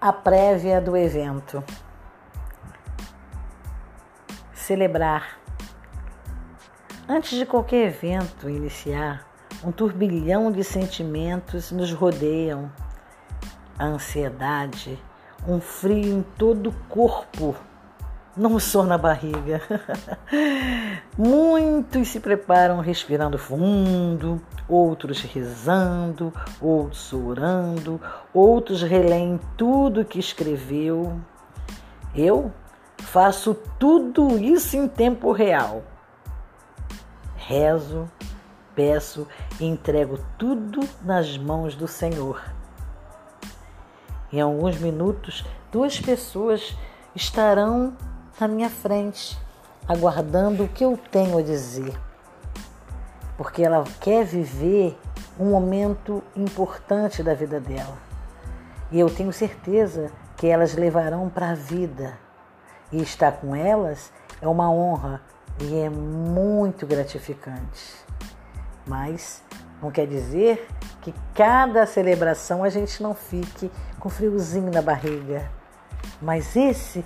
a prévia do evento. Celebrar. Antes de qualquer evento iniciar, um turbilhão de sentimentos nos rodeiam. A ansiedade, um frio em todo o corpo, não só na barriga. Muitos se preparam respirando fundo, outros rezando, outros orando, outros releem tudo que escreveu. Eu faço tudo isso em tempo real. Rezo, peço e entrego tudo nas mãos do Senhor. Em alguns minutos, duas pessoas estarão na minha frente, aguardando o que eu tenho a dizer. Porque ela quer viver um momento importante da vida dela. E eu tenho certeza que elas levarão para a vida. E estar com elas é uma honra e é muito gratificante. Mas não quer dizer que cada celebração a gente não fique com friozinho na barriga. Mas esse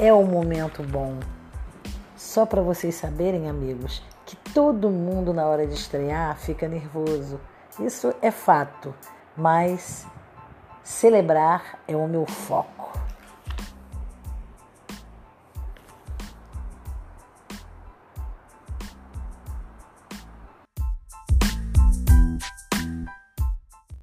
é um momento bom. Só para vocês saberem, amigos, que todo mundo na hora de estrear fica nervoso. Isso é fato, mas celebrar é o meu foco.